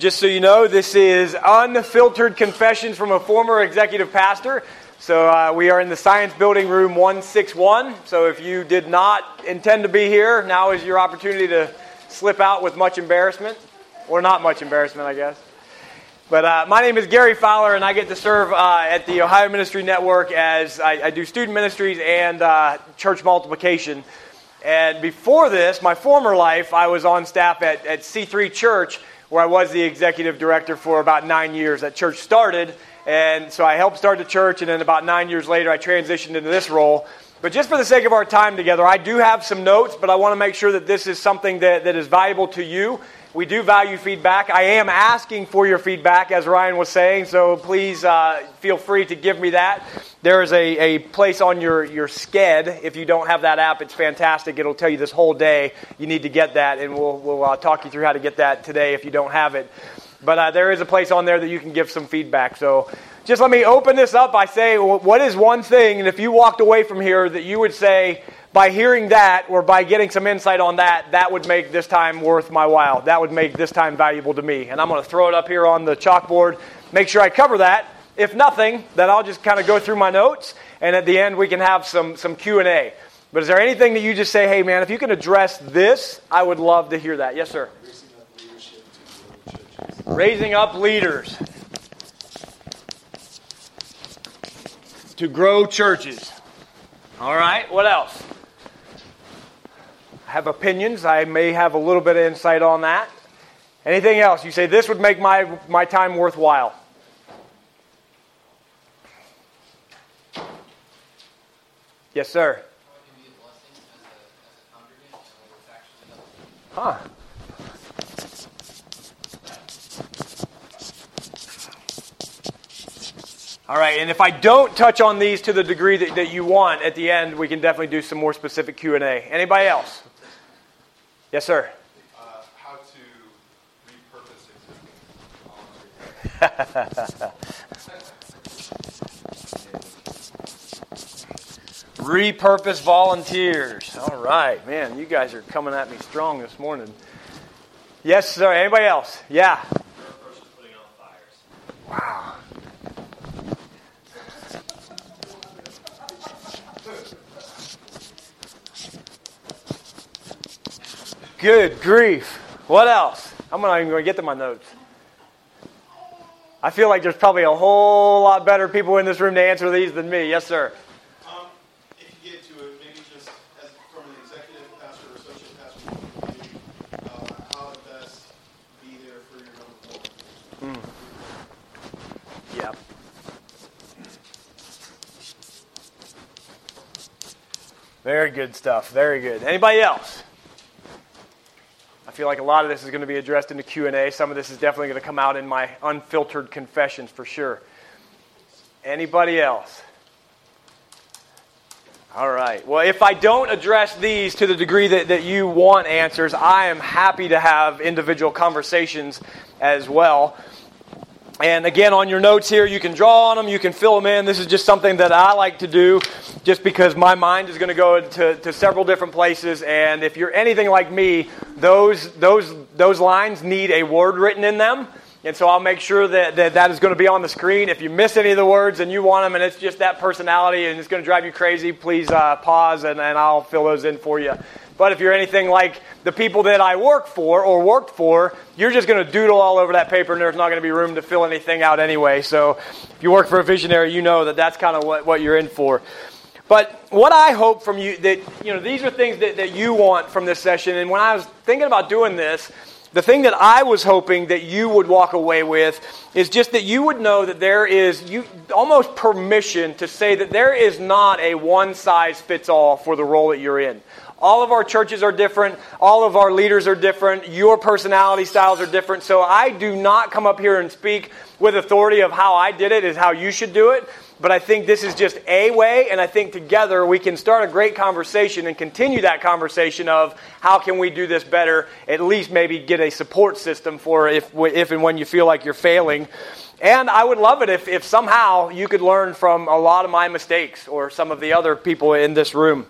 just so you know, this is unfiltered confessions from a former executive pastor. So uh, we are in the Science Building Room 161. So if you did not intend to be here, now is your opportunity to slip out with much embarrassment, or not much embarrassment, I guess. But uh, my name is Gary Fowler, and I get to serve uh, at the Ohio Ministry Network as I, I do student ministries and uh, church multiplication. And before this, my former life, I was on staff at, at C3 Church, where I was the executive director for about nine years. That church started, and so I helped start the church, and then about nine years later, I transitioned into this role. But just for the sake of our time together, I do have some notes, but I want to make sure that this is something that, that is valuable to you we do value feedback. I am asking for your feedback, as Ryan was saying, so please uh, feel free to give me that. There is a, a place on your, your Sched. If you don't have that app, it's fantastic. It'll tell you this whole day you need to get that, and we'll, we'll uh, talk you through how to get that today if you don't have it. But uh, there is a place on there that you can give some feedback. So just let me open this up by saying, what is one thing, and if you walked away from here, that you would say, by hearing that or by getting some insight on that, that would make this time worth my while. That would make this time valuable to me. And I'm going to throw it up here on the chalkboard, make sure I cover that. If nothing, then I'll just kind of go through my notes, and at the end we can have some, some Q&A. But is there anything that you just say, hey man, if you can address this, I would love to hear that. Yes, sir. Raising up leaders to grow churches. All right, what else? have opinions. I may have a little bit of insight on that. Anything else? You say this would make my, my time worthwhile. Yes, sir. Huh. All right, and if I don't touch on these to the degree that, that you want at the end, we can definitely do some more specific Q&A. Anybody else? Yes, sir. Uh, how to repurpose repurpose volunteers. All right, man, you guys are coming at me strong this morning. Yes, sir. Anybody else? Yeah. Wow. Good grief. What else? I'm not even going to get to my notes. I feel like there's probably a whole lot better people in this room to answer these than me. Yes, sir. Um, if you get to it, maybe just as from an executive pastor or associate pastor, uh, how to best be there for your number one. Mm. Yeah. Very good stuff. Very good. Anybody else? I feel like a lot of this is going to be addressed in the Q&A. Some of this is definitely going to come out in my unfiltered confessions for sure. Anybody else? All right. Well, if I don't address these to the degree that, that you want answers, I am happy to have individual conversations as well. And again, on your notes here, you can draw on them, you can fill them in. This is just something that I like to do just because my mind is going to go to, to several different places. And if you're anything like me, those, those, those lines need a word written in them. And so I'll make sure that, that that is going to be on the screen. If you miss any of the words and you want them and it's just that personality and it's going to drive you crazy, please uh, pause and, and I'll fill those in for you. But if you're anything like the people that I work for or worked for, you're just going to doodle all over that paper and there's not going to be room to fill anything out anyway. So if you work for a visionary, you know that that's kind of what, what you're in for. But what I hope from you, that, you know, these are things that, that you want from this session. And when I was thinking about doing this, the thing that I was hoping that you would walk away with is just that you would know that there is you, almost permission to say that there is not a one size fits all for the role that you're in. All of our churches are different. All of our leaders are different. Your personality styles are different. So I do not come up here and speak with authority of how I did it is how you should do it. But I think this is just a way, and I think together we can start a great conversation and continue that conversation of how can we do this better, at least maybe get a support system for if, if and when you feel like you're failing. And I would love it if, if somehow you could learn from a lot of my mistakes or some of the other people in this room.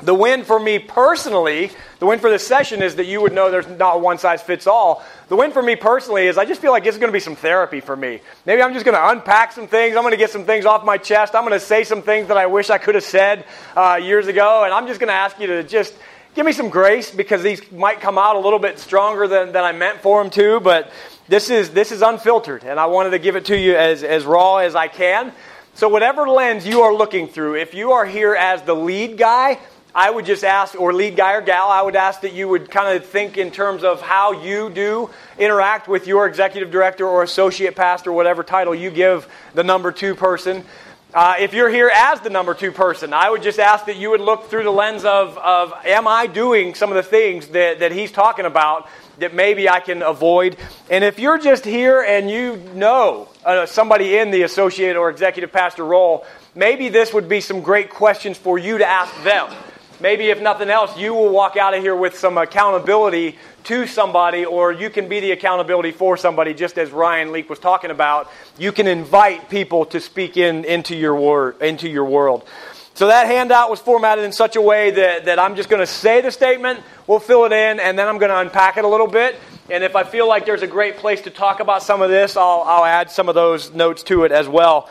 The win for me personally, the win for this session is that you would know there's not one size fits all. The win for me personally is I just feel like it's going to be some therapy for me. Maybe I'm just going to unpack some things. I'm going to get some things off my chest. I'm going to say some things that I wish I could have said uh, years ago. And I'm just going to ask you to just give me some grace because these might come out a little bit stronger than, than I meant for them to. But this is, this is unfiltered. And I wanted to give it to you as, as raw as I can. So, whatever lens you are looking through, if you are here as the lead guy, I would just ask, or lead guy or gal, I would ask that you would kind of think in terms of how you do interact with your executive director or associate pastor, whatever title you give the number two person. Uh, if you're here as the number two person, I would just ask that you would look through the lens of, of am I doing some of the things that, that he's talking about that maybe I can avoid? And if you're just here and you know uh, somebody in the associate or executive pastor role, maybe this would be some great questions for you to ask them maybe if nothing else, you will walk out of here with some accountability to somebody, or you can be the accountability for somebody, just as Ryan Leak was talking about. You can invite people to speak in, into, your wor- into your world. So that handout was formatted in such a way that, that I'm just going to say the statement, we'll fill it in, and then I'm going to unpack it a little bit. And if I feel like there's a great place to talk about some of this, I'll, I'll add some of those notes to it as well.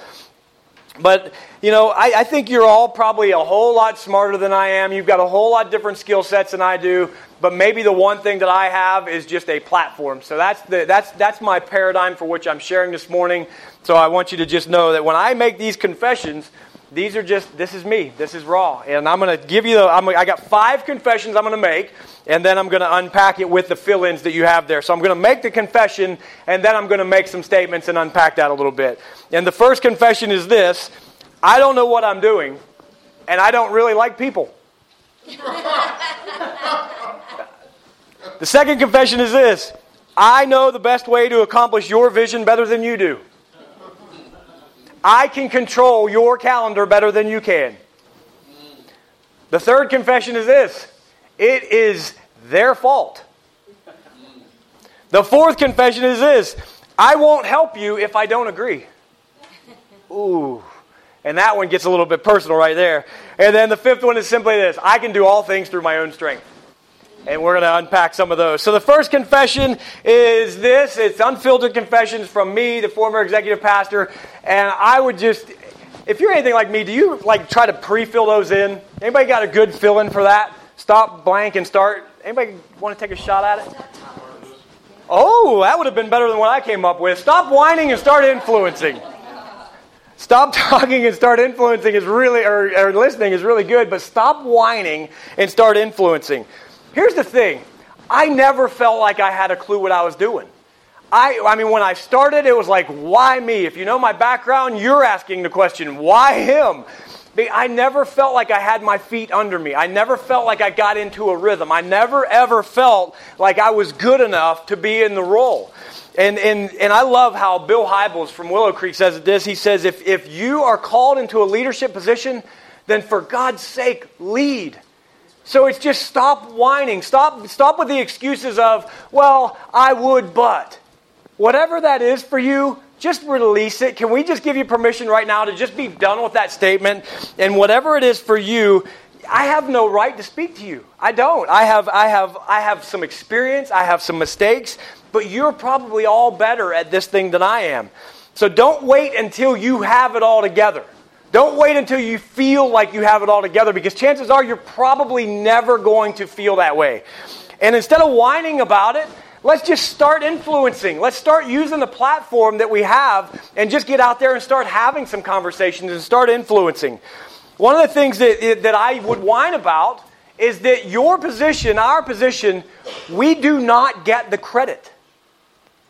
But, you know, I, I, think you're all probably a whole lot smarter than I am. You've got a whole lot different skill sets than I do. But maybe the one thing that I have is just a platform. So that's, the, that's, that's my paradigm for which I'm sharing this morning. So I want you to just know that when I make these confessions, these are just, this is me. This is raw. And I'm going to give you the, I'm, I got five confessions I'm going to make, and then I'm going to unpack it with the fill ins that you have there. So I'm going to make the confession, and then I'm going to make some statements and unpack that a little bit. And the first confession is this I don't know what I'm doing, and I don't really like people. the second confession is this I know the best way to accomplish your vision better than you do. I can control your calendar better than you can. The third confession is this it is their fault. The fourth confession is this I won't help you if I don't agree. Ooh. And that one gets a little bit personal right there. And then the fifth one is simply this I can do all things through my own strength. And we're going to unpack some of those. So the first confession is this it's unfiltered confessions from me, the former executive pastor. And I would just, if you're anything like me, do you like try to pre-fill those in? Anybody got a good fill in for that? Stop blank and start. Anybody want to take a shot at it? Oh, that would have been better than what I came up with. Stop whining and start influencing. Stop talking and start influencing is really, or, or, listening is really good, but stop whining and start influencing. Here's the thing I never felt like I had a clue what I was doing. I, I mean, when I started, it was like, why me? If you know my background, you're asking the question, why him? I never felt like I had my feet under me. I never felt like I got into a rhythm. I never ever felt like I was good enough to be in the role. And, and, and I love how Bill Hybels from Willow Creek says this. He says, if, if you are called into a leadership position, then for God's sake, lead. So it's just stop whining. Stop, stop with the excuses of, well, I would, but. Whatever that is for you, just release it. Can we just give you permission right now to just be done with that statement? And whatever it is for you, I have no right to speak to you. I don't. I have, I have, I have some experience. I have some mistakes but you're probably all better at this thing than I am. So don't wait until you have it all together. Don't wait until you feel like you have it all together because chances are you're probably never going to feel that way. And instead of whining about it, let's just start influencing. Let's start using the platform that we have and just get out there and start having some conversations and start influencing. One of the things that, that I would whine about is that your position, our position, we do not get the credit.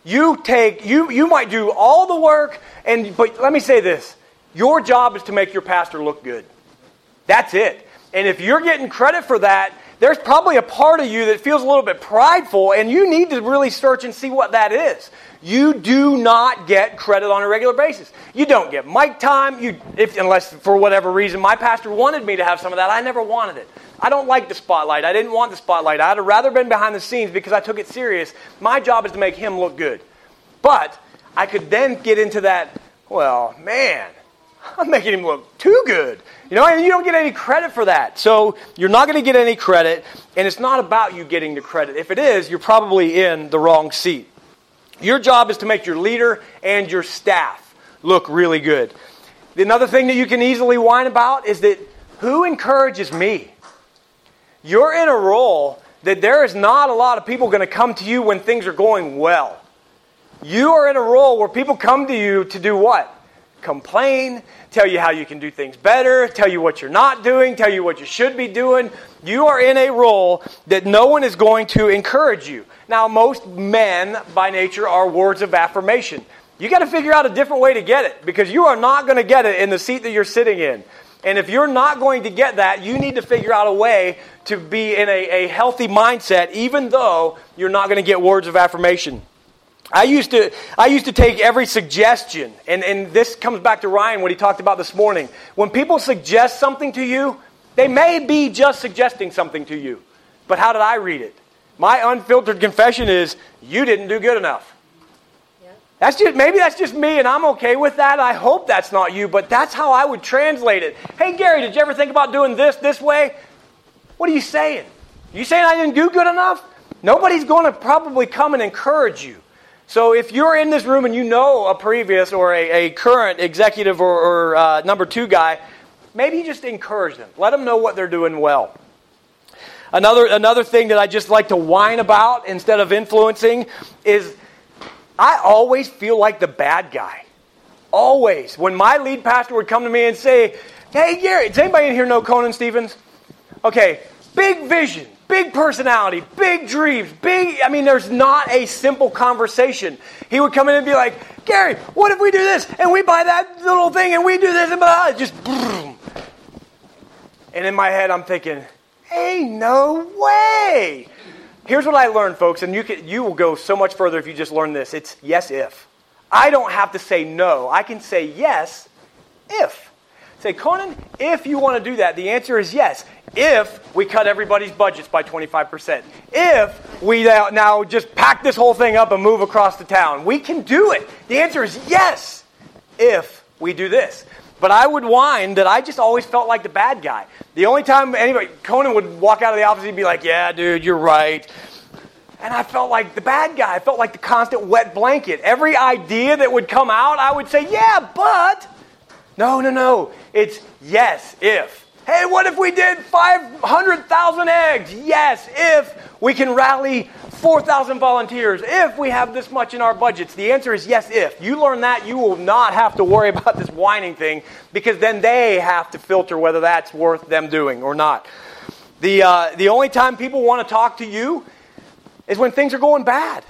You take you you might do all the work and but let me say this. Your job is to make your pastor look good. That's it. And if you're getting credit for that, there's probably a part of you that feels a little bit prideful, and you need to really search and see what that is. You do not get credit on a regular basis. You don't get mic time, you, if, unless for whatever reason my pastor wanted me to have some of that. I never wanted it. I don't like the spotlight. I didn't want the spotlight. I'd have rather been behind the scenes because I took it serious. My job is to make him look good. But I could then get into that, well, man, I'm making him look too good. You know, and you don't get any credit for that. So you're not going to get any credit, and it's not about you getting the credit. If it is, you're probably in the wrong seat. Your job is to make your leader and your staff look really good. Another thing that you can easily whine about is that who encourages me? You're in a role that there is not a lot of people going to come to you when things are going well. You are in a role where people come to you to do what? Complain, tell you how you can do things better, tell you what you're not doing, tell you what you should be doing. You are in a role that no one is going to encourage you. Now, most men by nature are words of affirmation. You got to figure out a different way to get it because you are not going to get it in the seat that you're sitting in. And if you're not going to get that, you need to figure out a way to be in a, a healthy mindset, even though you're not going to get words of affirmation. I used to, I used to take every suggestion, and, and this comes back to Ryan, what he talked about this morning. When people suggest something to you, they may be just suggesting something to you. But how did I read it? My unfiltered confession is, you didn't do good enough. That's just maybe that's just me, and I'm okay with that. I hope that's not you, but that's how I would translate it. Hey Gary, did you ever think about doing this this way? What are you saying? You saying I didn't do good enough? Nobody's going to probably come and encourage you. So if you're in this room and you know a previous or a, a current executive or, or uh, number two guy, maybe just encourage them. Let them know what they're doing well. Another, another thing that I just like to whine about instead of influencing is I always feel like the bad guy. Always. When my lead pastor would come to me and say, Hey, Gary, does anybody in here know Conan Stevens? Okay, big vision, big personality, big dreams, big. I mean, there's not a simple conversation. He would come in and be like, Gary, what if we do this? And we buy that little thing and we do this and blah, just boom. And in my head, I'm thinking, Hey, no way. Here's what I learned, folks, and you, can, you will go so much further if you just learn this. It's yes if. I don't have to say no. I can say yes if. Say, Conan, if you want to do that, the answer is yes. If we cut everybody's budgets by 25%. If we now just pack this whole thing up and move across the town. We can do it. The answer is yes. If we do this. But I would whine that I just always felt like the bad guy. The only time anybody, Conan would walk out of the office, he'd be like, Yeah, dude, you're right. And I felt like the bad guy. I felt like the constant wet blanket. Every idea that would come out, I would say, Yeah, but. No, no, no. It's yes, if. Hey, what if we did 500,000 eggs? Yes, if we can rally 4,000 volunteers, if we have this much in our budgets. The answer is yes, if. You learn that, you will not have to worry about this whining thing because then they have to filter whether that's worth them doing or not. The, uh, the only time people want to talk to you is when things are going bad.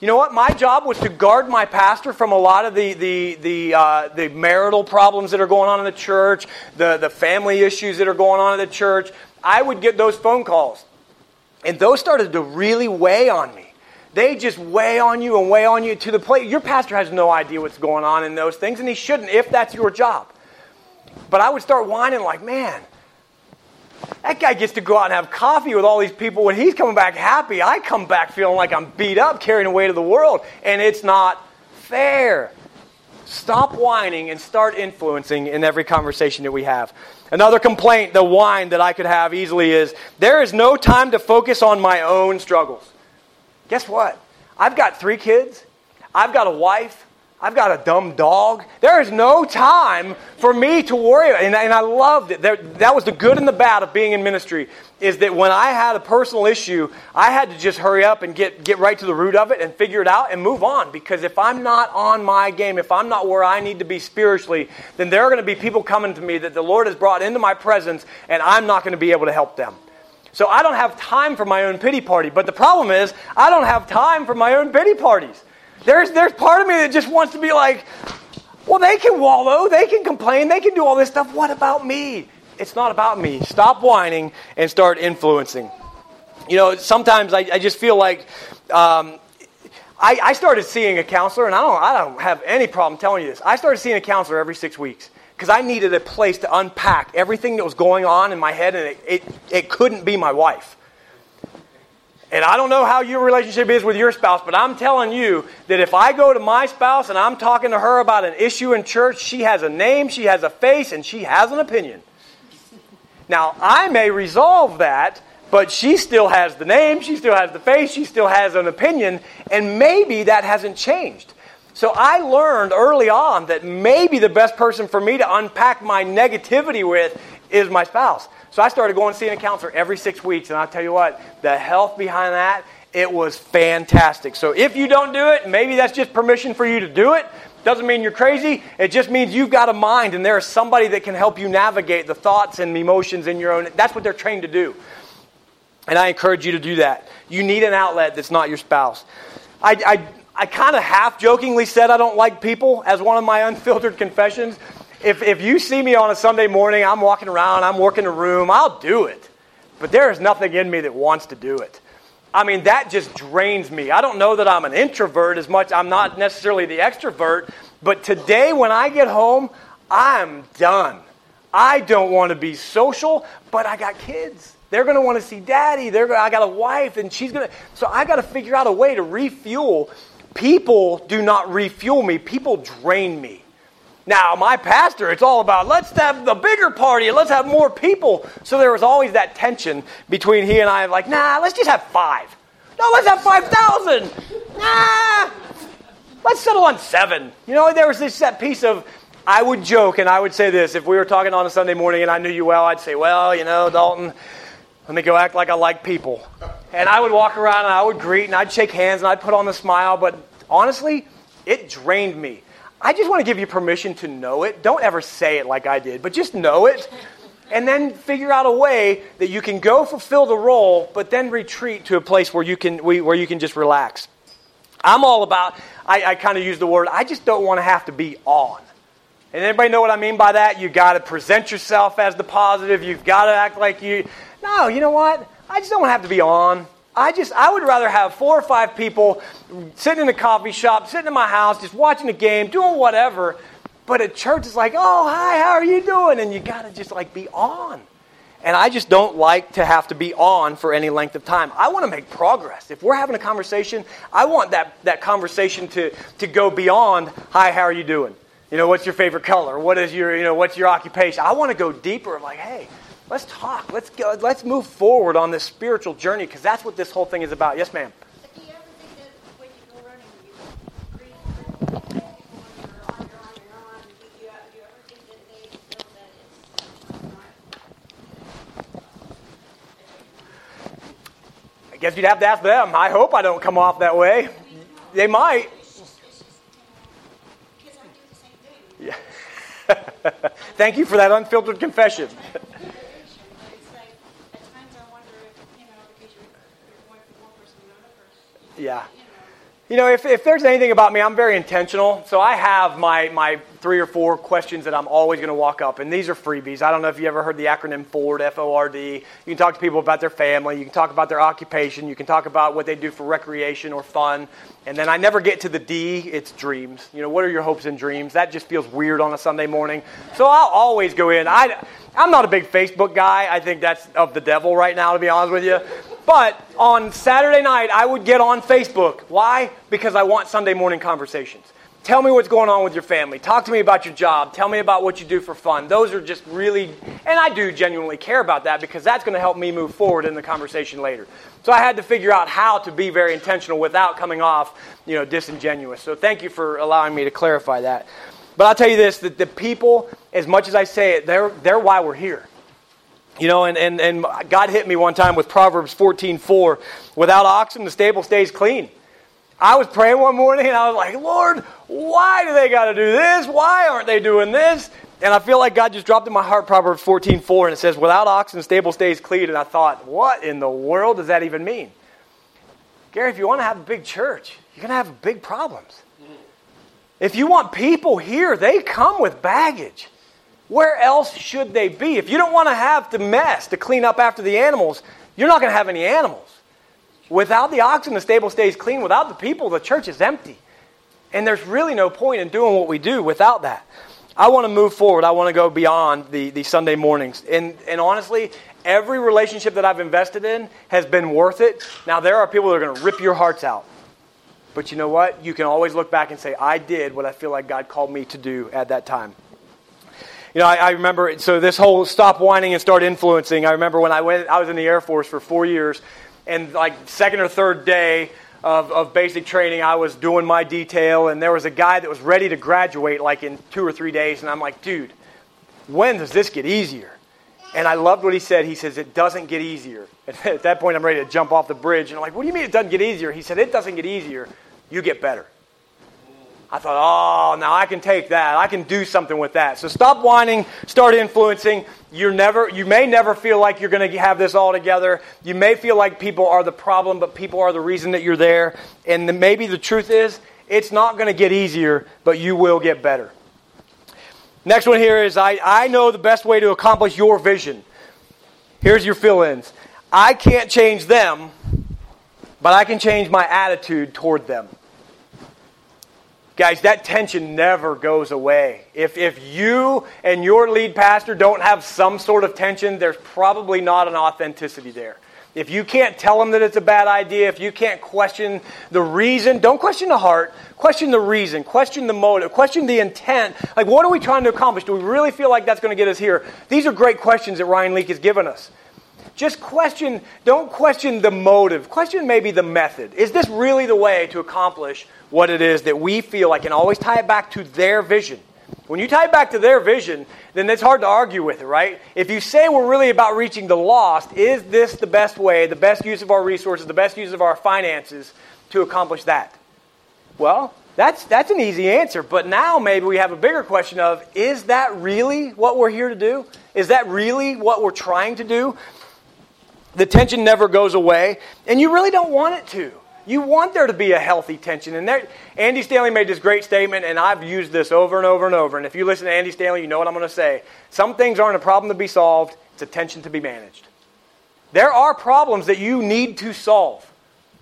You know what? My job was to guard my pastor from a lot of the, the, the, uh, the marital problems that are going on in the church, the, the family issues that are going on in the church. I would get those phone calls. And those started to really weigh on me. They just weigh on you and weigh on you to the point. Your pastor has no idea what's going on in those things, and he shouldn't if that's your job. But I would start whining, like, man, that guy gets to go out and have coffee with all these people when he's coming back happy. I come back feeling like I'm beat up, carrying the weight of the world, and it's not fair. Stop whining and start influencing in every conversation that we have. Another complaint, the whine that I could have easily is there is no time to focus on my own struggles. Guess what? I've got three kids, I've got a wife, I've got a dumb dog. There is no time for me to worry. And, and I loved it. There, that was the good and the bad of being in ministry, is that when I had a personal issue, I had to just hurry up and get, get right to the root of it and figure it out and move on. Because if I'm not on my game, if I'm not where I need to be spiritually, then there are going to be people coming to me that the Lord has brought into my presence, and I'm not going to be able to help them. So I don't have time for my own pity party. But the problem is, I don't have time for my own pity parties. There's, there's part of me that just wants to be like, well, they can wallow, they can complain, they can do all this stuff. What about me? It's not about me. Stop whining and start influencing. You know, sometimes I, I just feel like um, I, I, started seeing a counselor, and I don't, I don't have any problem telling you this. I started seeing a counselor every six weeks because I needed a place to unpack everything that was going on in my head, and it, it, it couldn't be my wife. And I don't know how your relationship is with your spouse, but I'm telling you that if I go to my spouse and I'm talking to her about an issue in church, she has a name, she has a face, and she has an opinion. Now, I may resolve that, but she still has the name, she still has the face, she still has an opinion, and maybe that hasn't changed. So I learned early on that maybe the best person for me to unpack my negativity with is my spouse. So I started going and seeing a counselor every six weeks, and I'll tell you what, the health behind that, it was fantastic. So if you don't do it, maybe that's just permission for you to do it. Doesn't mean you're crazy. It just means you've got a mind, and there is somebody that can help you navigate the thoughts and emotions in your own. That's what they're trained to do. And I encourage you to do that. You need an outlet that's not your spouse. I, I, I kind of half jokingly said I don't like people as one of my unfiltered confessions if, if you see me on a Sunday morning, I'm walking around, I'm working a room, I'll do it. But there is nothing in me that wants to do it. I mean, that just drains me. I don't know that I'm an introvert as much. I'm not necessarily the extrovert. But today, when I get home, I'm done. I don't want to be social, but I got kids. They're going to want to see daddy. They're gonna, I got a wife, and she's going to. So I got to figure out a way to refuel. People do not refuel me, people drain me. Now, my pastor, it's all about let's have the bigger party and let's have more people. So there was always that tension between he and I, like, nah, let's just have five. No, let's have 5,000. Nah, let's settle on seven. You know, there was this that piece of, I would joke and I would say this if we were talking on a Sunday morning and I knew you well, I'd say, well, you know, Dalton, let me go act like I like people. And I would walk around and I would greet and I'd shake hands and I'd put on the smile, but honestly, it drained me. I just want to give you permission to know it. Don't ever say it like I did, but just know it. And then figure out a way that you can go fulfill the role, but then retreat to a place where you can, where you can just relax. I'm all about, I, I kind of use the word, I just don't want to have to be on. And anybody know what I mean by that? You've got to present yourself as the positive. You've got to act like you. No, you know what? I just don't want to have to be on. I just, I would rather have four or five people sitting in a coffee shop, sitting in my house, just watching a game, doing whatever. But at church, it's like, oh, hi, how are you doing? And you got to just like be on. And I just don't like to have to be on for any length of time. I want to make progress. If we're having a conversation, I want that, that conversation to, to go beyond, hi, how are you doing? You know, what's your favorite color? What is your, you know, what's your occupation? I want to go deeper, like, hey, Let's talk. Let's go. Let's move forward on this spiritual journey because that's what this whole thing is about. Yes, ma'am. I guess you'd have to ask them. I hope I don't come off that way. They might. Yeah. Thank you for that unfiltered confession. Yeah. You know, if, if there's anything about me, I'm very intentional. So I have my, my three or four questions that I'm always going to walk up. And these are freebies. I don't know if you ever heard the acronym FORD, F O R D. You can talk to people about their family. You can talk about their occupation. You can talk about what they do for recreation or fun. And then I never get to the D, it's dreams. You know, what are your hopes and dreams? That just feels weird on a Sunday morning. So I'll always go in. I, I'm not a big Facebook guy. I think that's of the devil right now, to be honest with you. But on Saturday night, I would get on Facebook. Why? Because I want Sunday morning conversations. Tell me what's going on with your family. Talk to me about your job. Tell me about what you do for fun. Those are just really, and I do genuinely care about that because that's going to help me move forward in the conversation later. So I had to figure out how to be very intentional without coming off, you know, disingenuous. So thank you for allowing me to clarify that. But I'll tell you this: that the people, as much as I say it, they're they're why we're here. You know, and, and, and God hit me one time with Proverbs 14 4. Without oxen, the stable stays clean. I was praying one morning and I was like, Lord, why do they got to do this? Why aren't they doing this? And I feel like God just dropped in my heart Proverbs 14 4, and it says, Without oxen, the stable stays clean. And I thought, What in the world does that even mean? Gary, if you want to have a big church, you're going to have big problems. If you want people here, they come with baggage. Where else should they be? If you don't want to have to mess to clean up after the animals, you're not going to have any animals. Without the oxen, the stable stays clean. Without the people, the church is empty. And there's really no point in doing what we do without that. I want to move forward. I want to go beyond the, the Sunday mornings. And, and honestly, every relationship that I've invested in has been worth it. Now, there are people that are going to rip your hearts out. But you know what? You can always look back and say, I did what I feel like God called me to do at that time. You know, I, I remember, so this whole stop whining and start influencing. I remember when I went, I was in the Air Force for four years, and like second or third day, of, of basic training, I was doing my detail, and there was a guy that was ready to graduate like in two or three days, and I'm like, dude, when does this get easier? And I loved what he said. He says, It doesn't get easier. At that point, I'm ready to jump off the bridge. And I'm like, What do you mean it doesn't get easier? He said, It doesn't get easier. You get better. I thought, oh, now I can take that. I can do something with that. So stop whining, start influencing. You're never, you may never feel like you're going to have this all together. You may feel like people are the problem, but people are the reason that you're there. And the, maybe the truth is, it's not going to get easier, but you will get better. Next one here is I, I know the best way to accomplish your vision. Here's your fill ins I can't change them, but I can change my attitude toward them. Guys, that tension never goes away. If, if you and your lead pastor don't have some sort of tension, there's probably not an authenticity there. If you can't tell them that it's a bad idea, if you can't question the reason, don't question the heart, question the reason, question the motive, question the intent. Like, what are we trying to accomplish? Do we really feel like that's going to get us here? These are great questions that Ryan Leak has given us. Just question, don't question the motive, question maybe the method. Is this really the way to accomplish what it is that we feel like, and always tie it back to their vision? When you tie it back to their vision, then it's hard to argue with it, right? If you say we're really about reaching the lost, is this the best way, the best use of our resources, the best use of our finances to accomplish that? Well, that's, that's an easy answer. But now maybe we have a bigger question of is that really what we're here to do? Is that really what we're trying to do? The tension never goes away, and you really don't want it to. You want there to be a healthy tension. And there, Andy Stanley made this great statement, and I've used this over and over and over. And if you listen to Andy Stanley, you know what I'm going to say. Some things aren't a problem to be solved, it's a tension to be managed. There are problems that you need to solve.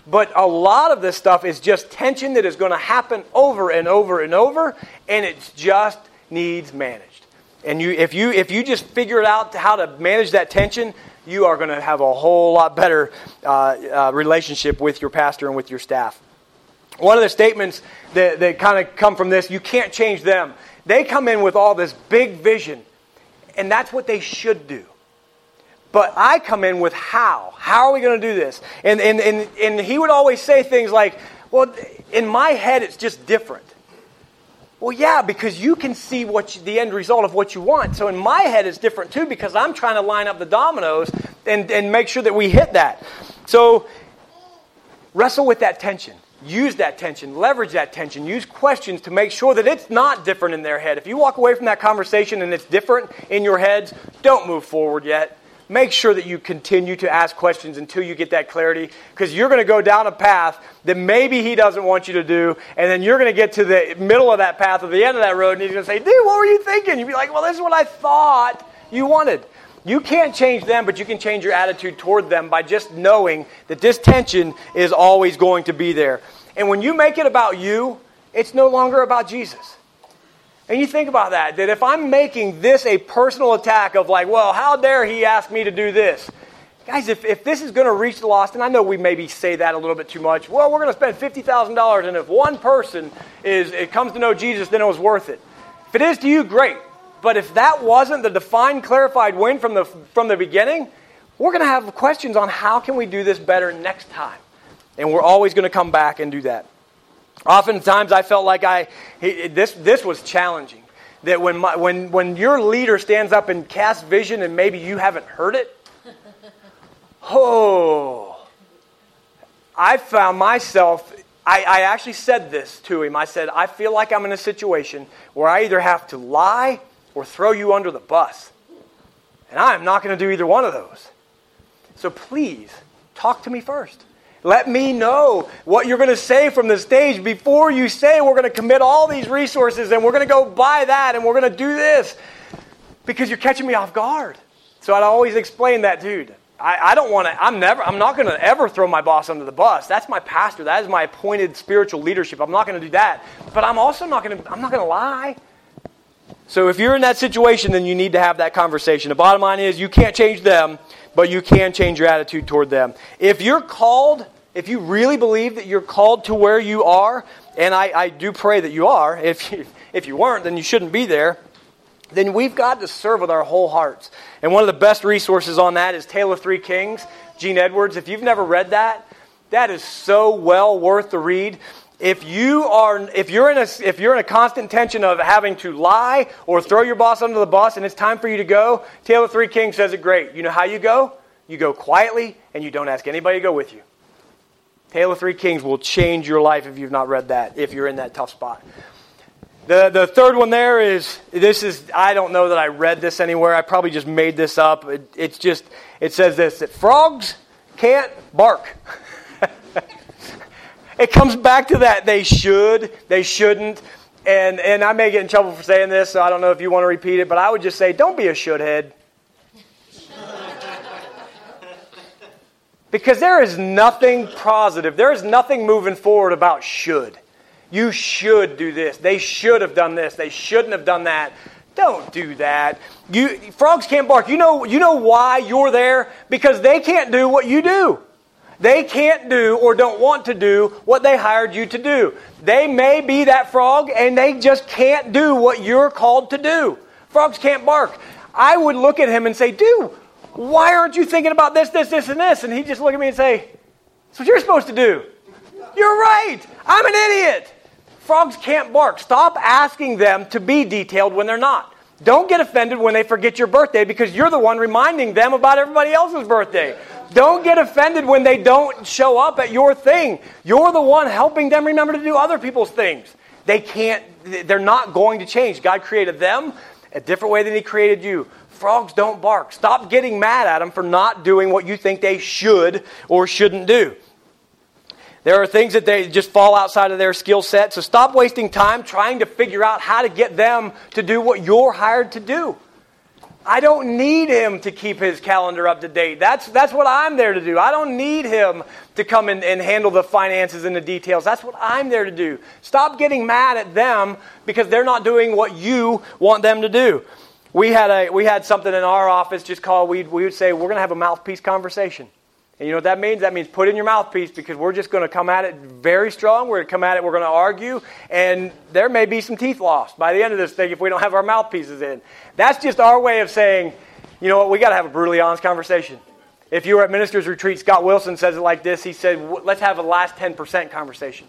But a lot of this stuff is just tension that is going to happen over and over and over, and it just needs managed. And you, if, you, if you just figure it out how to manage that tension, you are going to have a whole lot better uh, uh, relationship with your pastor and with your staff. One of the statements that, that kind of come from this, you can't change them. They come in with all this big vision, and that's what they should do. But I come in with how. How are we going to do this? And, and, and, and he would always say things like, well, in my head, it's just different. Well, yeah, because you can see what you, the end result of what you want. So in my head, it's different too because I'm trying to line up the dominoes and, and make sure that we hit that. So wrestle with that tension. Use that tension, leverage that tension, use questions to make sure that it's not different in their head. If you walk away from that conversation and it's different in your heads, don't move forward yet make sure that you continue to ask questions until you get that clarity because you're going to go down a path that maybe he doesn't want you to do and then you're going to get to the middle of that path or the end of that road and he's going to say dude what were you thinking? You'd be like well this is what i thought you wanted. You can't change them but you can change your attitude toward them by just knowing that this tension is always going to be there. And when you make it about you it's no longer about jesus and you think about that, that if I'm making this a personal attack of like, well, how dare he ask me to do this? Guys, if, if this is going to reach the lost, and I know we maybe say that a little bit too much, well, we're going to spend $50,000, and if one person is, it comes to know Jesus, then it was worth it. If it is to you, great. But if that wasn't the defined, clarified win from the, from the beginning, we're going to have questions on how can we do this better next time. And we're always going to come back and do that. Oftentimes, I felt like I this this was challenging. That when my, when when your leader stands up and casts vision, and maybe you haven't heard it, oh, I found myself. I, I actually said this to him. I said, I feel like I'm in a situation where I either have to lie or throw you under the bus, and I am not going to do either one of those. So please talk to me first. Let me know what you're going to say from the stage before you say we're going to commit all these resources and we're going to go buy that and we're going to do this because you're catching me off guard. So I'd always explain that, dude. I, I don't want to, I'm never, I'm not going to ever throw my boss under the bus. That's my pastor. That is my appointed spiritual leadership. I'm not going to do that. But I'm also not going to, I'm not going to lie. So if you're in that situation, then you need to have that conversation. The bottom line is you can't change them, but you can change your attitude toward them. If you're called, if you really believe that you're called to where you are, and I, I do pray that you are, if you, if you weren't, then you shouldn't be there, then we've got to serve with our whole hearts. And one of the best resources on that is Tale of Three Kings, Gene Edwards. If you've never read that, that is so well worth the read if you are if you're in a if you're in a constant tension of having to lie or throw your boss under the bus and it's time for you to go tale of three kings says it great. You know how you go? You go quietly and you don't ask anybody to go with you. Tale of three kings will change your life if you've not read that if you're in that tough spot. The, the third one there is this is i don't know that i read this anywhere. I probably just made this up. It, it's just it says this that frogs can't bark it comes back to that they should, they shouldn't. And, and I may get in trouble for saying this, so I don't know if you want to repeat it, but I would just say don't be a shouldhead. because there is nothing positive, there is nothing moving forward about should. You should do this. They should have done this. They shouldn't have done that. Don't do that. You, frogs can't bark. You know, you know why you're there? Because they can't do what you do. They can't do or don't want to do what they hired you to do. They may be that frog and they just can't do what you're called to do. Frogs can't bark. I would look at him and say, Dude, why aren't you thinking about this, this, this, and this? And he'd just look at me and say, That's what you're supposed to do. You're right. I'm an idiot. Frogs can't bark. Stop asking them to be detailed when they're not. Don't get offended when they forget your birthday because you're the one reminding them about everybody else's birthday. Don't get offended when they don't show up at your thing. You're the one helping them remember to do other people's things. They can't, they're not going to change. God created them a different way than He created you. Frogs don't bark. Stop getting mad at them for not doing what you think they should or shouldn't do. There are things that they just fall outside of their skill set. So stop wasting time trying to figure out how to get them to do what you're hired to do. I don't need him to keep his calendar up to date. That's, that's what I'm there to do. I don't need him to come and handle the finances and the details. That's what I'm there to do. Stop getting mad at them because they're not doing what you want them to do. We had, a, we had something in our office just called, we we would say, we're going to have a mouthpiece conversation. And you know what that means? That means put in your mouthpiece because we're just going to come at it very strong. We're going to come at it, we're going to argue, and there may be some teeth lost by the end of this thing if we don't have our mouthpieces in. That's just our way of saying, you know what, we got to have a brutally honest conversation. If you were at Ministers Retreat, Scott Wilson says it like this He said, let's have a last 10% conversation.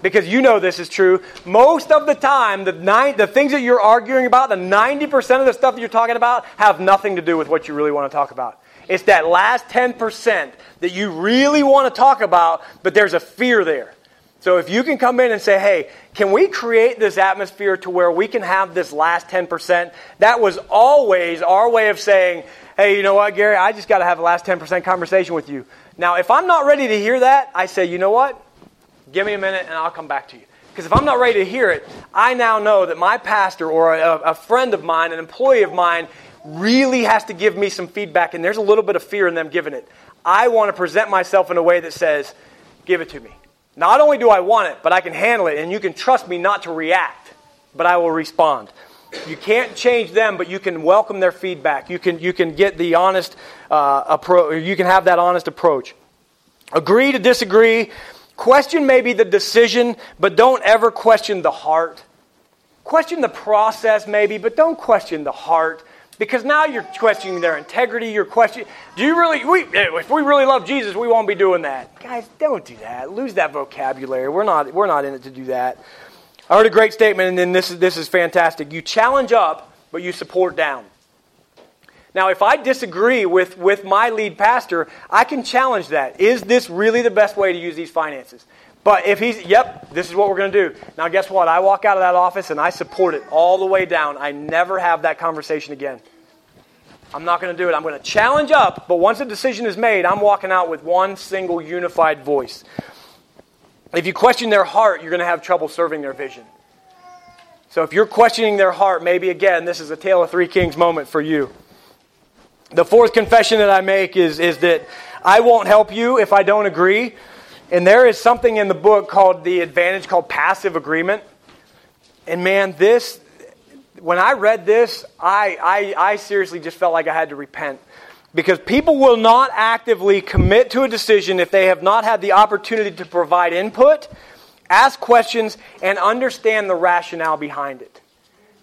Because you know this is true. Most of the time, the, the things that you're arguing about, the 90% of the stuff that you're talking about, have nothing to do with what you really want to talk about. It's that last 10% that you really want to talk about, but there's a fear there. So if you can come in and say, hey, can we create this atmosphere to where we can have this last 10%? That was always our way of saying, hey, you know what, Gary, I just got to have a last 10% conversation with you. Now, if I'm not ready to hear that, I say, you know what? Give me a minute and I'll come back to you. Because if I'm not ready to hear it, I now know that my pastor or a, a friend of mine, an employee of mine, really has to give me some feedback, and there's a little bit of fear in them giving it. I want to present myself in a way that says, Give it to me. Not only do I want it, but I can handle it, and you can trust me not to react, but I will respond. You can't change them, but you can welcome their feedback. You can, you can get the honest uh, approach, you can have that honest approach. Agree to disagree. Question maybe the decision, but don't ever question the heart. Question the process, maybe, but don't question the heart. Because now you're questioning their integrity. You're questioning, do you really, we, if we really love Jesus, we won't be doing that. Guys, don't do that. Lose that vocabulary. We're not, we're not in it to do that. I heard a great statement, and then this is, this is fantastic. You challenge up, but you support down. Now, if I disagree with, with my lead pastor, I can challenge that. Is this really the best way to use these finances? But if he's, yep, this is what we're going to do. Now, guess what? I walk out of that office and I support it all the way down. I never have that conversation again. I'm not going to do it. I'm going to challenge up, but once a decision is made, I'm walking out with one single unified voice. If you question their heart, you're going to have trouble serving their vision. So if you're questioning their heart, maybe again, this is a Tale of Three Kings moment for you. The fourth confession that I make is, is that I won't help you if I don't agree. And there is something in the book called the advantage called passive agreement. And man, this when I read this, I, I, I seriously just felt like I had to repent. Because people will not actively commit to a decision if they have not had the opportunity to provide input, ask questions, and understand the rationale behind it.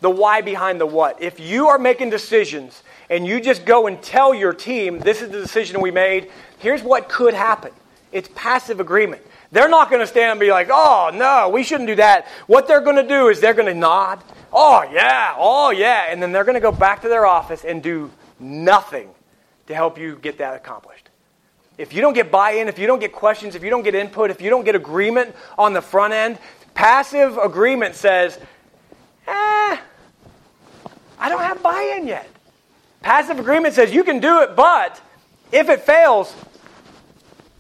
The why behind the what. If you are making decisions and you just go and tell your team, this is the decision we made, here's what could happen. It's passive agreement. They're not going to stand and be like, oh, no, we shouldn't do that. What they're going to do is they're going to nod, oh, yeah, oh, yeah, and then they're going to go back to their office and do nothing to help you get that accomplished. If you don't get buy in, if you don't get questions, if you don't get input, if you don't get agreement on the front end, passive agreement says, eh, I don't have buy in yet. Passive agreement says you can do it, but if it fails,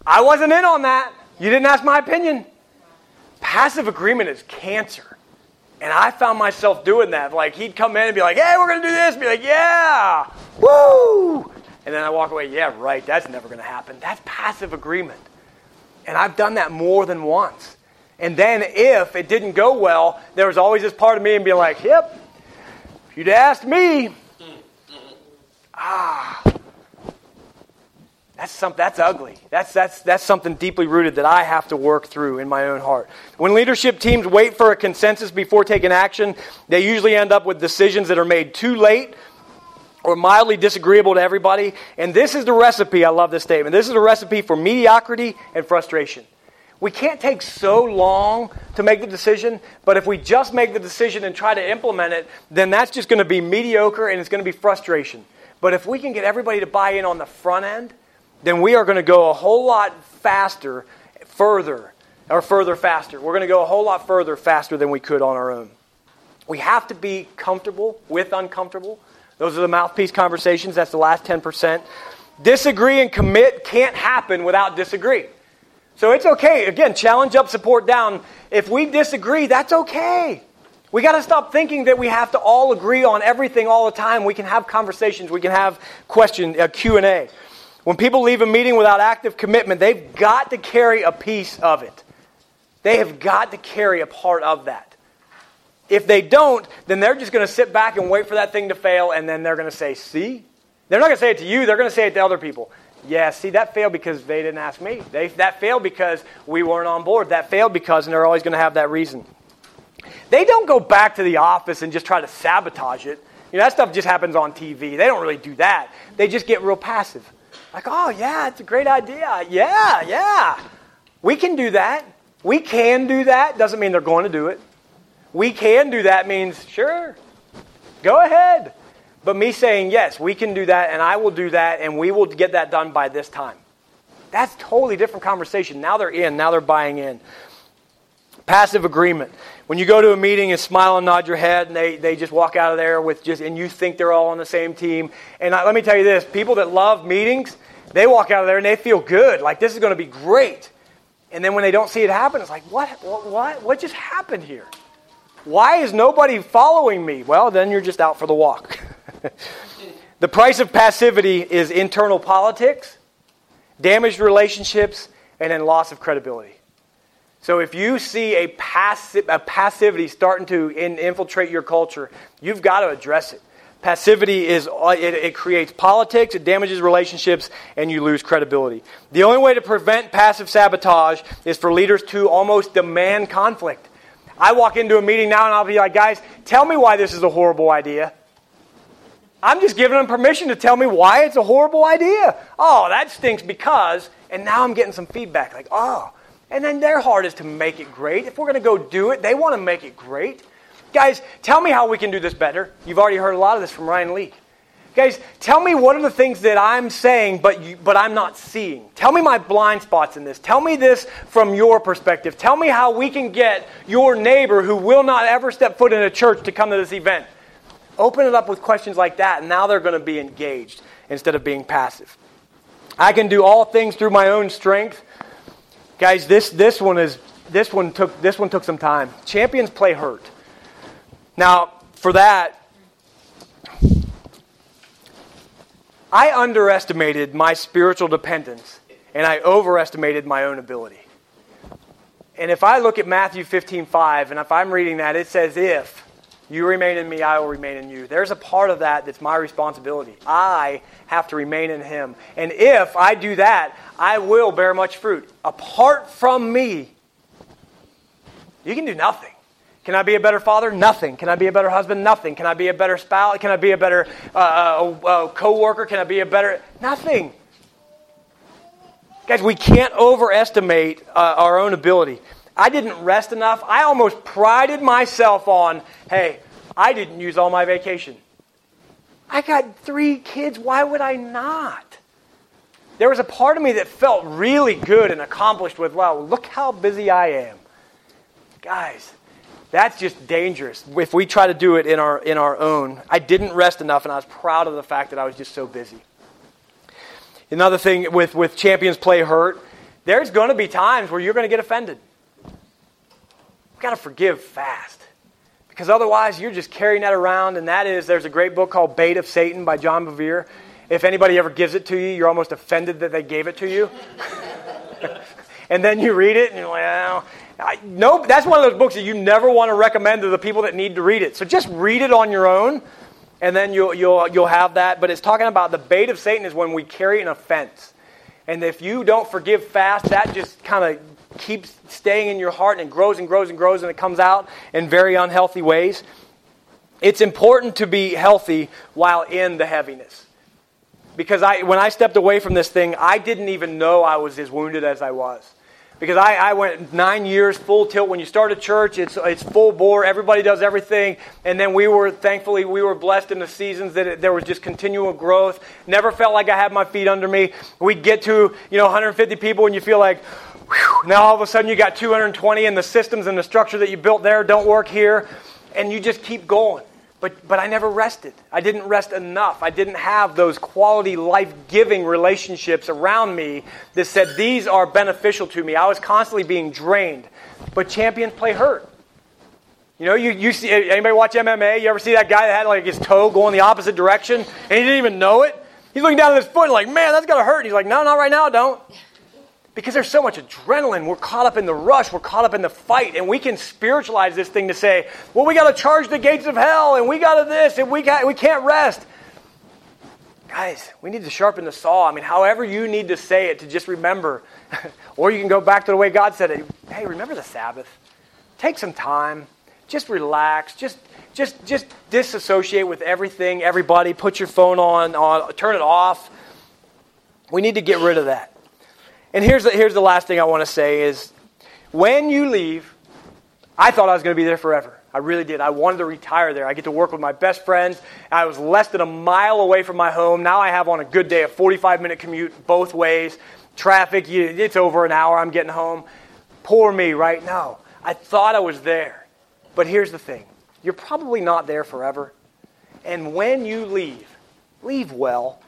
I wasn't in on that. You didn't ask my opinion. Passive agreement is cancer. And I found myself doing that. Like, he'd come in and be like, hey, we're going to do this. Be like, yeah, woo. And then I walk away, yeah, right, that's never going to happen. That's passive agreement. And I've done that more than once. And then if it didn't go well, there was always this part of me and be like, yep, if you'd asked me, ah, that's, some, that's ugly. That's, that's, that's something deeply rooted that I have to work through in my own heart. When leadership teams wait for a consensus before taking action, they usually end up with decisions that are made too late or mildly disagreeable to everybody. And this is the recipe, I love this statement. This is the recipe for mediocrity and frustration. We can't take so long to make the decision, but if we just make the decision and try to implement it, then that's just going to be mediocre and it's going to be frustration. But if we can get everybody to buy in on the front end, then we are going to go a whole lot faster, further, or further faster. We're going to go a whole lot further faster than we could on our own. We have to be comfortable with uncomfortable. Those are the mouthpiece conversations. That's the last 10%. Disagree and commit can't happen without disagree. So it's okay. Again, challenge up, support down. If we disagree, that's okay. We got to stop thinking that we have to all agree on everything all the time. We can have conversations. We can have question, uh, Q&A. When people leave a meeting without active commitment, they've got to carry a piece of it. They have got to carry a part of that. If they don't, then they're just going to sit back and wait for that thing to fail, and then they're going to say, See? They're not going to say it to you, they're going to say it to other people. Yeah, see, that failed because they didn't ask me. They, that failed because we weren't on board. That failed because, and they're always going to have that reason. They don't go back to the office and just try to sabotage it. You know, that stuff just happens on TV. They don't really do that. They just get real passive. Like, oh, yeah, it's a great idea. Yeah, yeah. We can do that. We can do that. Doesn't mean they're going to do it. We can do that means, sure, go ahead. But me saying, yes, we can do that, and I will do that, and we will get that done by this time. That's totally different conversation. Now they're in, now they're buying in. Passive agreement. When you go to a meeting and smile and nod your head, and they, they just walk out of there with just, and you think they're all on the same team. And I, let me tell you this people that love meetings, they walk out of there and they feel good. Like, this is going to be great. And then when they don't see it happen, it's like, what, what, what, what just happened here? Why is nobody following me? Well, then you're just out for the walk. the price of passivity is internal politics, damaged relationships, and then loss of credibility. So if you see a, passi- a passivity starting to in- infiltrate your culture, you've got to address it. Passivity is uh, it, it, creates politics, it damages relationships, and you lose credibility. The only way to prevent passive sabotage is for leaders to almost demand conflict. I walk into a meeting now and I'll be like, guys, tell me why this is a horrible idea. I'm just giving them permission to tell me why it's a horrible idea. Oh, that stinks because, and now I'm getting some feedback like, oh, and then their heart is to make it great. If we're going to go do it, they want to make it great. Guys, tell me how we can do this better. You've already heard a lot of this from Ryan Leak. Guys, tell me what are the things that I'm saying but, you, but I'm not seeing. Tell me my blind spots in this. Tell me this from your perspective. Tell me how we can get your neighbor who will not ever step foot in a church to come to this event. Open it up with questions like that, and now they're going to be engaged instead of being passive. I can do all things through my own strength. Guys, this, this one is this one took this one took some time. Champions play hurt. Now, for that, I underestimated my spiritual dependence and I overestimated my own ability. And if I look at Matthew 15:5 and if I'm reading that it says if You remain in me, I will remain in you. There's a part of that that's my responsibility. I have to remain in him. And if I do that, I will bear much fruit. Apart from me, you can do nothing. Can I be a better father? Nothing. Can I be a better husband? Nothing. Can I be a better spouse? Can I be a better uh, uh, uh, co worker? Can I be a better. Nothing. Guys, we can't overestimate uh, our own ability. I didn't rest enough. I almost prided myself on, hey, I didn't use all my vacation. I got three kids. Why would I not? There was a part of me that felt really good and accomplished with, wow, look how busy I am. Guys, that's just dangerous if we try to do it in our, in our own. I didn't rest enough, and I was proud of the fact that I was just so busy. Another thing with, with champions play hurt, there's going to be times where you're going to get offended. You've got to forgive fast. Because otherwise, you're just carrying that around. And that is, there's a great book called Bait of Satan by John Bevere. If anybody ever gives it to you, you're almost offended that they gave it to you. and then you read it, and you're like, well, I, no, that's one of those books that you never want to recommend to the people that need to read it. So just read it on your own, and then you'll, you'll, you'll have that. But it's talking about the bait of Satan is when we carry an offense. And if you don't forgive fast, that just kind of keeps staying in your heart and grows and grows and grows and it comes out in very unhealthy ways. It's important to be healthy while in the heaviness. Because I, when I stepped away from this thing, I didn't even know I was as wounded as I was. Because I, I went nine years full tilt. When you start a church, it's, it's full bore. Everybody does everything. And then we were, thankfully, we were blessed in the seasons that it, there was just continual growth. Never felt like I had my feet under me. We'd get to, you know, 150 people and you feel like, now all of a sudden you got 220 and the systems and the structure that you built there don't work here. And you just keep going. But, but I never rested. I didn't rest enough. I didn't have those quality, life giving relationships around me that said these are beneficial to me. I was constantly being drained. But champions play hurt. You know, you, you see anybody watch MMA? You ever see that guy that had like his toe going the opposite direction and he didn't even know it? He's looking down at his foot and like, man, that's gotta hurt. And he's like, no, not right now, don't. Because there's so much adrenaline. We're caught up in the rush. We're caught up in the fight. And we can spiritualize this thing to say, well, we got to charge the gates of hell and we got to this and we, got, we can't rest. Guys, we need to sharpen the saw. I mean, however you need to say it to just remember. or you can go back to the way God said it. Hey, remember the Sabbath. Take some time. Just relax. Just just just disassociate with everything, everybody. Put your phone on, on turn it off. We need to get rid of that. And here's the, here's the last thing I want to say is when you leave, I thought I was going to be there forever. I really did. I wanted to retire there. I get to work with my best friends. I was less than a mile away from my home. Now I have on a good day a 45 minute commute both ways. Traffic, it's over an hour. I'm getting home. Poor me, right? now. I thought I was there. But here's the thing you're probably not there forever. And when you leave, leave well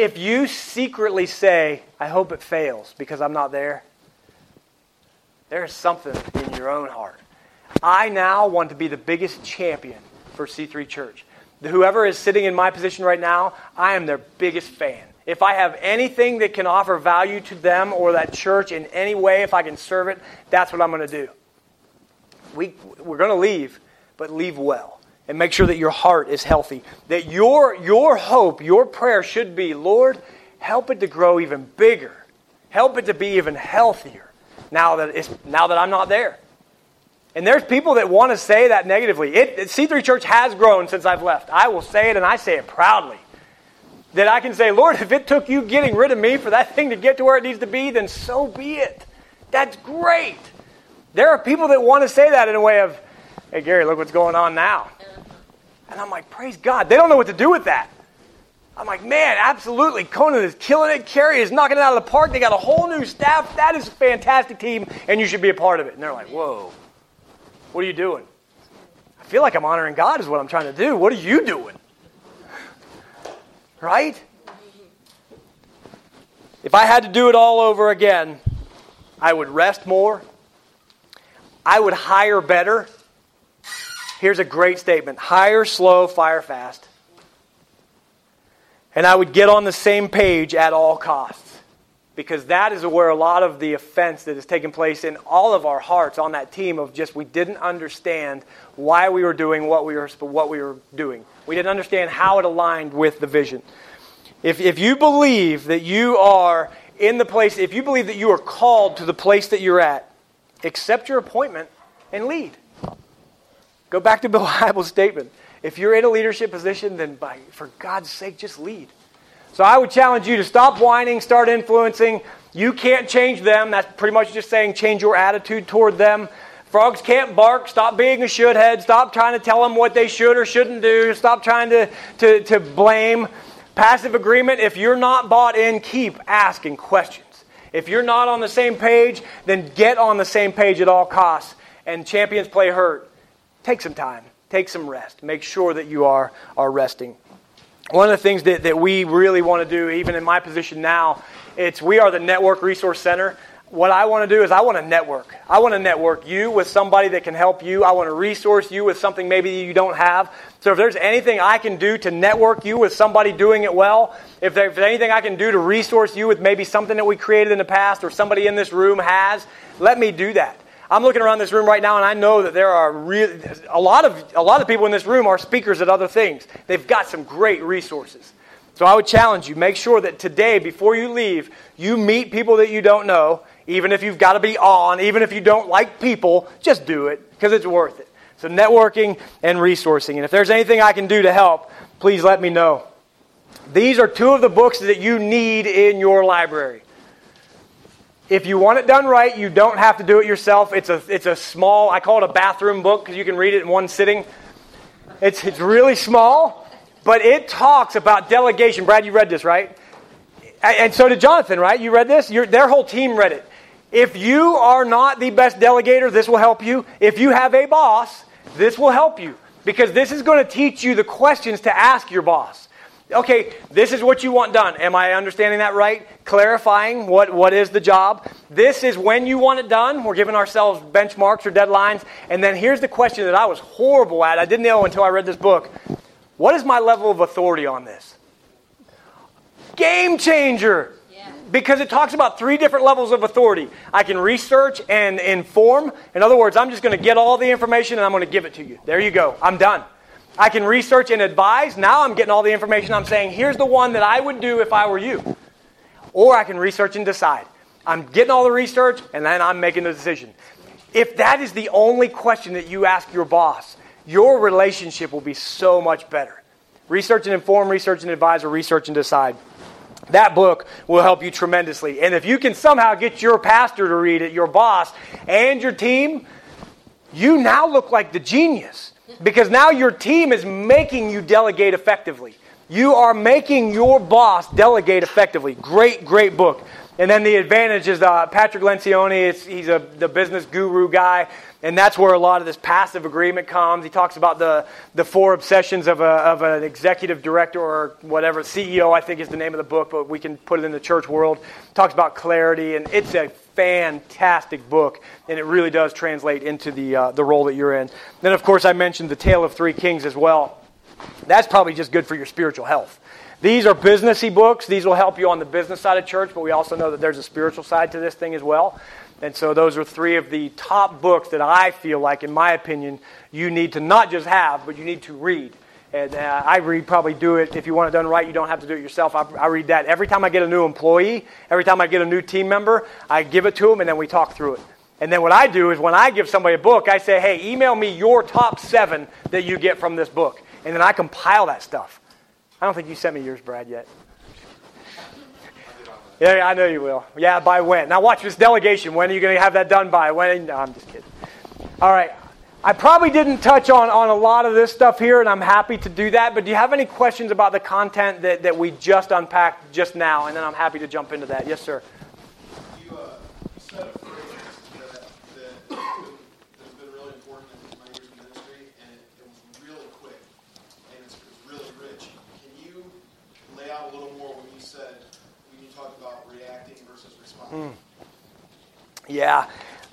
if you secretly say, I hope it fails because I'm not there, there's something in your own heart. I now want to be the biggest champion for C3 Church. Whoever is sitting in my position right now, I am their biggest fan. If I have anything that can offer value to them or that church in any way, if I can serve it, that's what I'm going to do. We, we're going to leave, but leave well and make sure that your heart is healthy. That your, your hope, your prayer should be, Lord, help it to grow even bigger. Help it to be even healthier now that, it's, now that I'm not there. And there's people that want to say that negatively. It, C3 Church has grown since I've left. I will say it and I say it proudly. That I can say, Lord, if it took you getting rid of me for that thing to get to where it needs to be, then so be it. That's great. There are people that want to say that in a way of, hey, Gary, look what's going on now. And I'm like, praise God. They don't know what to do with that. I'm like, man, absolutely. Conan is killing it. Kerry is knocking it out of the park. They got a whole new staff. That is a fantastic team, and you should be a part of it. And they're like, whoa, what are you doing? I feel like I'm honoring God, is what I'm trying to do. What are you doing? Right? If I had to do it all over again, I would rest more. I would hire better. Here's a great statement hire slow, fire fast. And I would get on the same page at all costs. because that is where a lot of the offense that has taken place in all of our hearts on that team of just we didn't understand why we were doing what we were what we were doing. We didn't understand how it aligned with the vision. If, if you believe that you are in the place, if you believe that you are called to the place that you're at, accept your appointment and lead. Go back to Bill Hybels' statement. If you're in a leadership position, then by, for God's sake, just lead. So I would challenge you to stop whining, start influencing. You can't change them. That's pretty much just saying change your attitude toward them. Frogs can't bark. Stop being a shouldhead. Stop trying to tell them what they should or shouldn't do. Stop trying to, to, to blame. Passive agreement, if you're not bought in, keep asking questions. If you're not on the same page, then get on the same page at all costs. And champions play hurt. Take some time. Take some rest. Make sure that you are, are resting. One of the things that, that we really want to do, even in my position now, it's we are the Network Resource Center what I want to do is I want to network. I want to network you with somebody that can help you. I want to resource you with something maybe you don't have. So if there's anything I can do to network you with somebody doing it well, if there's anything I can do to resource you with maybe something that we created in the past or somebody in this room has, let me do that. I'm looking around this room right now and I know that there are really, a lot of a lot of people in this room are speakers at other things. They've got some great resources. So I would challenge you, make sure that today before you leave, you meet people that you don't know even if you've got to be on, even if you don't like people, just do it because it's worth it. So, networking and resourcing. And if there's anything I can do to help, please let me know. These are two of the books that you need in your library. If you want it done right, you don't have to do it yourself. It's a, it's a small, I call it a bathroom book because you can read it in one sitting. It's, it's really small, but it talks about delegation. Brad, you read this, right? And so did Jonathan, right? You read this? Your, their whole team read it. If you are not the best delegator, this will help you. If you have a boss, this will help you because this is going to teach you the questions to ask your boss. Okay, this is what you want done. Am I understanding that right? Clarifying what, what is the job. This is when you want it done. We're giving ourselves benchmarks or deadlines. And then here's the question that I was horrible at. I didn't know until I read this book. What is my level of authority on this? Game changer because it talks about three different levels of authority. I can research and inform. In other words, I'm just going to get all the information and I'm going to give it to you. There you go. I'm done. I can research and advise. Now I'm getting all the information. I'm saying, here's the one that I would do if I were you. Or I can research and decide. I'm getting all the research and then I'm making the decision. If that is the only question that you ask your boss, your relationship will be so much better. Research and inform, research and advise, or research and decide. That book will help you tremendously. And if you can somehow get your pastor to read it, your boss, and your team, you now look like the genius. Because now your team is making you delegate effectively. You are making your boss delegate effectively. Great, great book. And then the advantage is uh, Patrick Lencioni, he's a, the business guru guy. And that's where a lot of this passive agreement comes. He talks about the, the four obsessions of, a, of an executive director or whatever, CEO, I think is the name of the book, but we can put it in the church world. Talks about clarity, and it's a fantastic book, and it really does translate into the, uh, the role that you're in. Then, of course, I mentioned The Tale of Three Kings as well. That's probably just good for your spiritual health. These are businessy books. These will help you on the business side of church, but we also know that there's a spiritual side to this thing as well. And so those are three of the top books that I feel like, in my opinion, you need to not just have, but you need to read. And uh, I read, probably do it. If you want it done right, you don't have to do it yourself. I, I, read that every time I get a new employee, every time I get a new team member, I give it to them and then we talk through it. And then what I do is when I give somebody a book, I say, hey, email me your top seven that you get from this book. And then I compile that stuff. I don't think you sent me yours, Brad, yet. Yeah, I know you will. Yeah, by when? Now watch this delegation. When are you going to have that done by? When? No, I'm just kidding. All right. I probably didn't touch on, on a lot of this stuff here, and I'm happy to do that. But do you have any questions about the content that, that we just unpacked just now? And then I'm happy to jump into that. Yes, sir. You, uh, you said that, that, has been really important in my ministry, and it, it was really quick, and it's, it's really rich. Can you lay out a little more when you said when you talk about reacting versus responding. Yeah.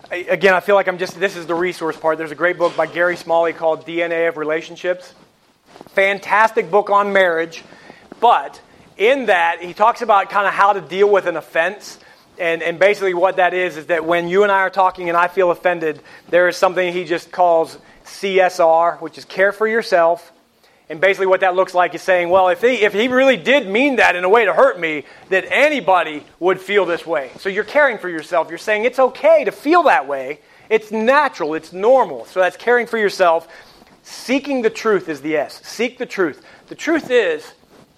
Again, I feel like I'm just, this is the resource part. There's a great book by Gary Smalley called DNA of Relationships. Fantastic book on marriage, but in that, he talks about kind of how to deal with an offense. And, and basically, what that is is that when you and I are talking and I feel offended, there is something he just calls CSR, which is care for yourself. And basically, what that looks like is saying, well, if he, if he really did mean that in a way to hurt me, that anybody would feel this way. So you're caring for yourself. You're saying it's okay to feel that way. It's natural, it's normal. So that's caring for yourself. Seeking the truth is the S. Seek the truth. The truth is,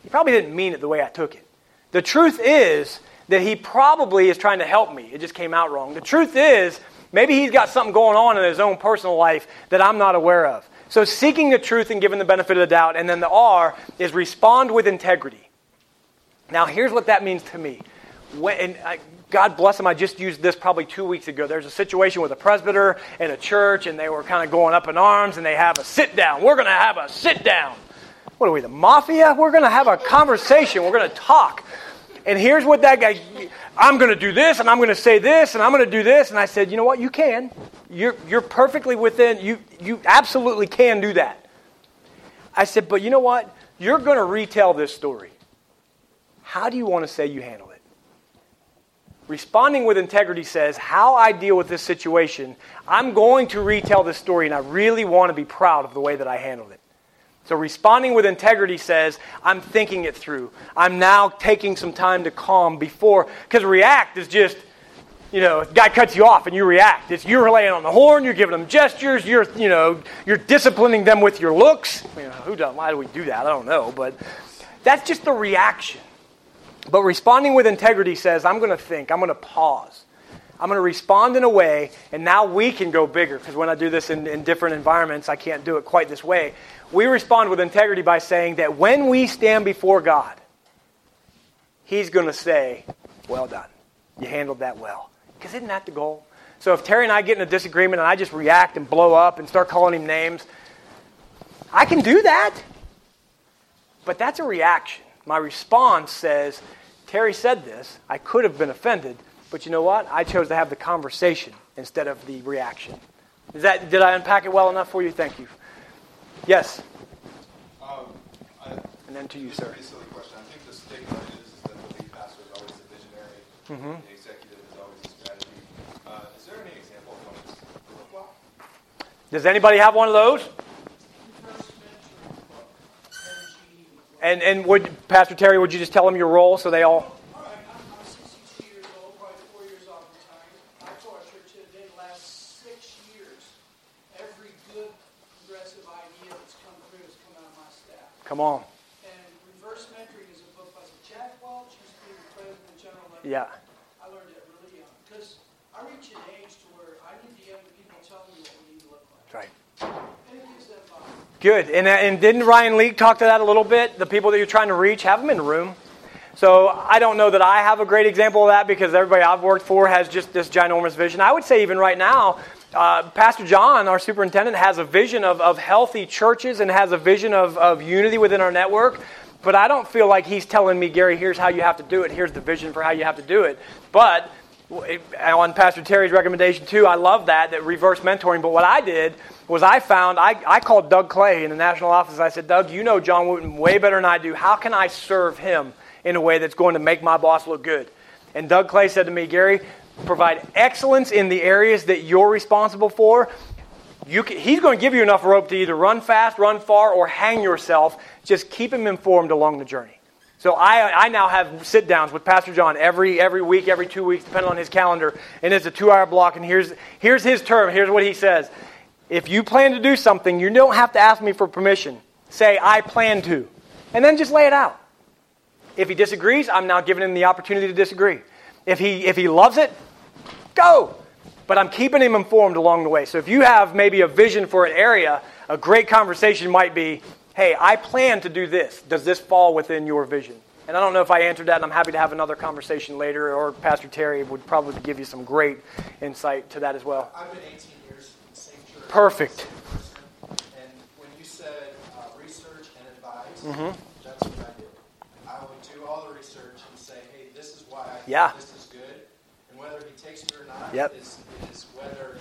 he probably didn't mean it the way I took it. The truth is that he probably is trying to help me. It just came out wrong. The truth is, maybe he's got something going on in his own personal life that I'm not aware of. So, seeking the truth and giving the benefit of the doubt. And then the R is respond with integrity. Now, here's what that means to me. When, and I, God bless him, I just used this probably two weeks ago. There's a situation with a presbyter and a church, and they were kind of going up in arms, and they have a sit down. We're going to have a sit down. What are we, the mafia? We're going to have a conversation. We're going to talk. And here's what that guy, I'm going to do this, and I'm going to say this, and I'm going to do this. And I said, you know what? You can. You're, you're perfectly within, you, you absolutely can do that. I said, but you know what? You're going to retell this story. How do you want to say you handle it? Responding with integrity says, How I deal with this situation, I'm going to retell this story, and I really want to be proud of the way that I handled it. So, responding with integrity says, I'm thinking it through. I'm now taking some time to calm before, because react is just, you know, guy cuts you off and you react. It's you're laying on the horn, you're giving them gestures, you're, you know, you're disciplining them with your looks. You know, who does? Why do we do that? I don't know, but that's just the reaction. But responding with integrity says, I'm going to think, I'm going to pause. I'm going to respond in a way, and now we can go bigger. Because when I do this in, in, different environments, I can't do it quite this way. We respond with integrity by saying that when we stand before God, He's going to say, Well done. You handled that well. Because isn't that the goal? So if Terry and I get in a disagreement and I just react and blow up and start calling him names, I can do that. But that's a reaction. My response says, Terry said this. I could have been offended, but you know what? I chose to have the conversation instead of the reaction. Is that, did I unpack it well enough for you? Thank you. Yes? Um, I, and then to you, sir. Pretty silly question. I think the stigma is, is that the lead pastor is always the visionary, mm-hmm. the executive is always the strategy. Uh, is there any example of one flip-flop? Does anybody have one of those? And, and would, Pastor Terry, would you just tell them your role so they all. All right, I'm, I'm 62 years old, probably four years off retired. I told our church today, the last six years, every good progressive idea that's come through has come out of my staff. Come on. And Reverse Mentoring is a book by Jack Welch, used to be the president and general of Yeah. I learned it really young. Because I reach an age to where I need the young people telling me what we need to look like. Right. And it gives them vibe. Good. And, uh, and didn't Ryan Leak talk to that a little bit? The people that you're trying to reach, have them in the room. So I don't know that I have a great example of that because everybody I've worked for has just this ginormous vision. I would say even right now, uh, Pastor John, our superintendent, has a vision of, of healthy churches and has a vision of, of unity within our network. But I don't feel like he's telling me, Gary, here's how you have to do it. Here's the vision for how you have to do it. But on Pastor Terry's recommendation too, I love that, that reverse mentoring. But what I did was I found, I, I called Doug Clay in the national office. I said, Doug, you know John Wooten way better than I do. How can I serve him in a way that's going to make my boss look good? And Doug Clay said to me, Gary, provide excellence in the areas that you're responsible for. You can, he's going to give you enough rope to either run fast, run far, or hang yourself. Just keep him informed along the journey. So I, I now have sit downs with Pastor John every, every week, every two weeks, depending on his calendar. And it's a two hour block. And here's, here's his term. Here's what he says If you plan to do something, you don't have to ask me for permission. Say, I plan to. And then just lay it out. If he disagrees, I'm now giving him the opportunity to disagree. If he, if he loves it, go. But I'm keeping him informed along the way. So if you have maybe a vision for an area, a great conversation might be hey, I plan to do this. Does this fall within your vision? And I don't know if I answered that, and I'm happy to have another conversation later, or Pastor Terry would probably give you some great insight to that as well. I've been 18 years in the same church. Perfect. And when you said uh, research and advise, mm-hmm. that's what I do. I would do all the research and say, hey, this is why I yeah. this is good. And whether he takes it or not yep. is, is whether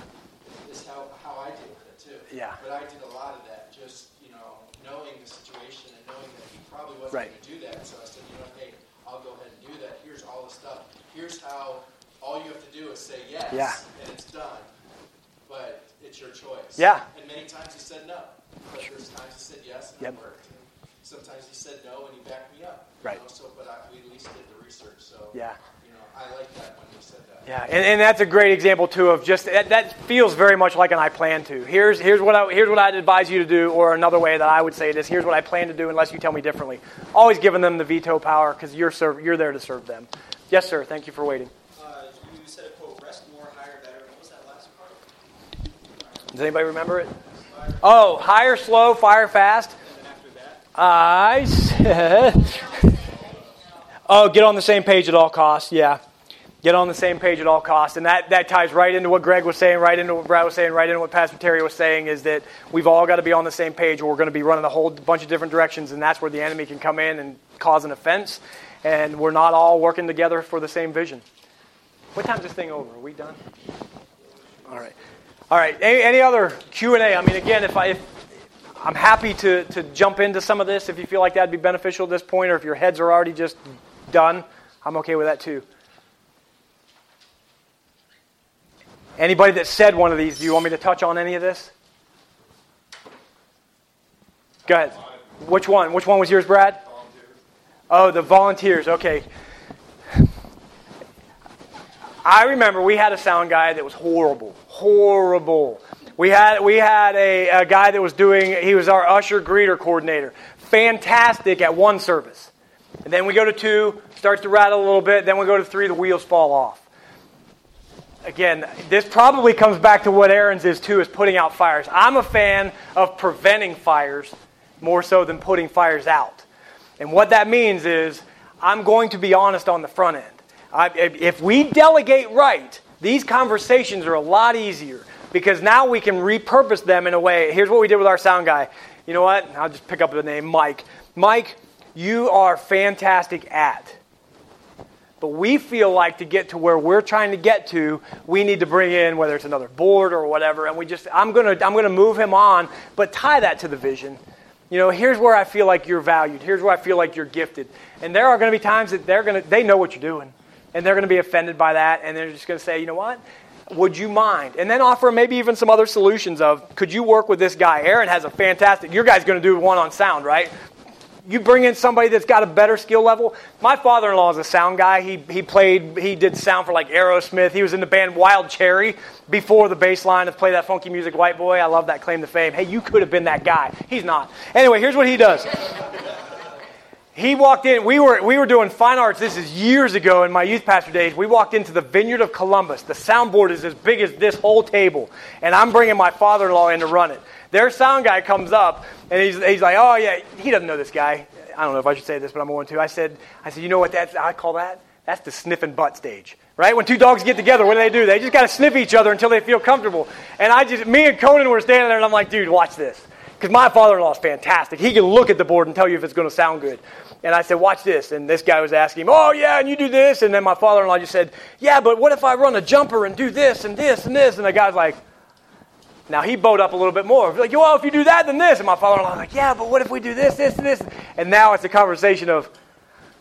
is how, how I deal with it too. Yeah. But I did a lot of that just, you know, knowing the situation and knowing that he probably wasn't right. going to do that. So I said, you know, hey, I'll go ahead and do that. Here's all the stuff. Here's how all you have to do is say yes, Yeah. and it's done. But it's your choice. Yeah. And many times he said no. But there's times he said yes and Yep. it worked. And sometimes he said no and he backed me up. Right. know, So, but I, we at least did the research. So, Yeah. I like that when he said that. Yeah, and, and that's a great example too of just that, that feels very much like an I plan to. Here's here's what I here's what I'd advise you to do, or another way that I would say it is here's what I plan to do unless you tell me differently. Always giving them the veto power because you're serve, you're there to serve them. Yes, sir. Thank you for waiting. Uh, you said a quote, rest more, hire, better. What was that last part? Does anybody remember it? Oh, hire, slow, fire fast. And then after that, I said. Oh, get on the same page at all costs. Yeah. Get on the same page at all costs. And that, that ties right into what Greg was saying, right into what Brad was saying, right into what Pastor Terry was saying is that we've all got to be on the same page or we're going to be running a whole bunch of different directions. And that's where the enemy can come in and cause an offense. And we're not all working together for the same vision. What time's this thing over? Are we done? All right. All right. Any, any other Q&A? I mean, again, if I... If, I'm happy to, to jump into some of this if you feel like that'd be beneficial at this point, or if your heads are already just done, I'm okay with that too. Anybody that said one of these, do you want me to touch on any of this? Go ahead. Which one? Which one was yours, Brad? Oh, the volunteers. Okay. I remember we had a sound guy that was horrible, horrible. We had we had a, a guy that was doing. He was our usher greeter coordinator. Fantastic at one service, and then we go to two, starts to rattle a little bit. Then we go to three, the wheels fall off. Again, this probably comes back to what Aaron's is too, is putting out fires. I'm a fan of preventing fires more so than putting fires out. And what that means is I'm going to be honest on the front end. I, if we delegate right, these conversations are a lot easier because now we can repurpose them in a way. Here's what we did with our sound guy. You know what? I'll just pick up the name Mike. Mike, you are fantastic at. But we feel like to get to where we're trying to get to, we need to bring in whether it's another board or whatever. And we just, I'm gonna, I'm gonna move him on, but tie that to the vision. You know, here's where I feel like you're valued. Here's where I feel like you're gifted. And there are to be times that they're to, they know what you're doing, and they're to be offended by that, and they're just to say, you know what? Would you mind? And then offer maybe even some other solutions of, could you work with this guy? Aaron has a fantastic. Your guy's going to do one on sound, right? You bring in somebody that's got a better skill level. My father-in-law is a sound guy. He, he played, he did sound for like Aerosmith. He was in the band Wild Cherry before the bass line of Play That Funky Music White Boy. I love that claim to fame. Hey, you could have been that guy. He's not. Anyway, here's what he does. He walked in, we were, we were doing fine arts, this is years ago in my youth pastor days. We walked into the Vineyard of Columbus. The soundboard is as big as this whole table. And I'm bringing my father-in-law in to run it. Their sound guy comes up, and he's, he's like, oh, yeah, he doesn't know this guy. I don't know if I should say this, but I'm going to. I said, I said, you know what that's, I call that? That's the sniffing butt stage, right? When two dogs get together, what do they do? They just got to sniff each other until they feel comfortable. And I just, me and Conan were standing there, and I'm like, dude, watch this. Because my father-in-law is fantastic. He can look at the board and tell you if it's going to sound good. And I said, watch this. And this guy was asking him, oh, yeah, and you do this. And then my father-in-law just said, yeah, but what if I run a jumper and do this and this and this? And the guy's like, now he bowed up a little bit more. Like, well, if you do that, then this. And my father-in-law was like, yeah, but what if we do this, this, and this? And now it's a conversation of,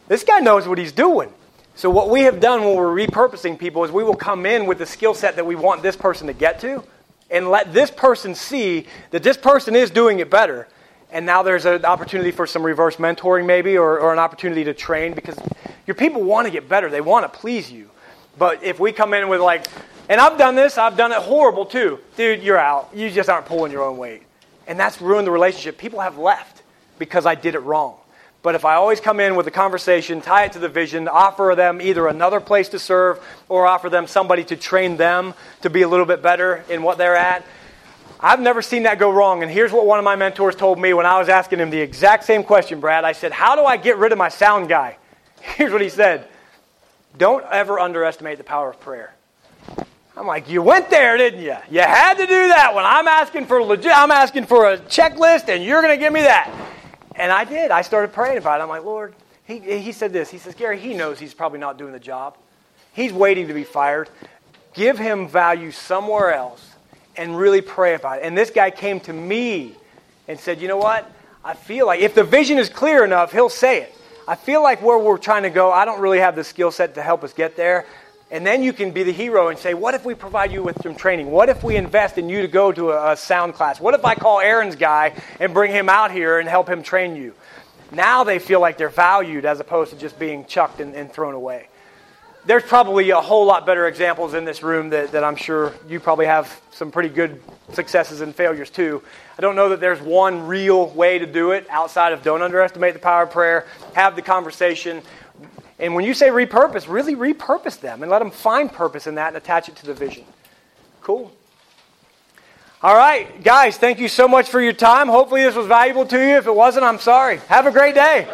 this guy knows what he's doing. So what we have done when we're repurposing people is we will come in with the skill set that we want this person to get to, and let this person see that this person is doing it better. And now there's an opportunity for some reverse mentoring, maybe, or, or an opportunity to train because your people want to get better. They want to please you. But if we come in with, like, and I've done this, I've done it horrible too. Dude, you're out. You just aren't pulling your own weight. And that's ruined the relationship. People have left because I did it wrong. But if I always come in with a conversation, tie it to the vision, offer them either another place to serve or offer them somebody to train them to be a little bit better in what they're at, I've never seen that go wrong. And here's what one of my mentors told me when I was asking him the exact same question, Brad. I said, How do I get rid of my sound guy? Here's what he said Don't ever underestimate the power of prayer. I'm like, you went there, didn't you? You had to do that one. I'm asking for legit. I'm asking for a checklist, and you're going to give me that. And I did. I started praying about it. I'm like, Lord. He, he said this. He says, Gary, he knows he's probably not doing the job. He's waiting to be fired. Give him value somewhere else, and really pray about it. And this guy came to me and said, you know what? I feel like if the vision is clear enough, he'll say it. I feel like where we're trying to go, I don't really have the skill set to help us get there And then you can be the hero and say, What if we provide you with some training? What if we invest in you to go to a, a sound class? What if I call Aaron's guy and bring him out here and help him train you? Now they feel like they're valued as opposed to just being chucked and, and thrown away. There's probably a whole lot better examples in this room that, that I'm sure you probably have some pretty good successes and failures too. I don't know that there's one real way to do it outside of don't underestimate the power of prayer, have the conversation. And when you say repurpose, really repurpose them and let them find purpose in that and attach it to the vision. Cool. All right, guys, thank you so much for your time. Hopefully, this was valuable to you. If it wasn't, I'm sorry. Have a great day.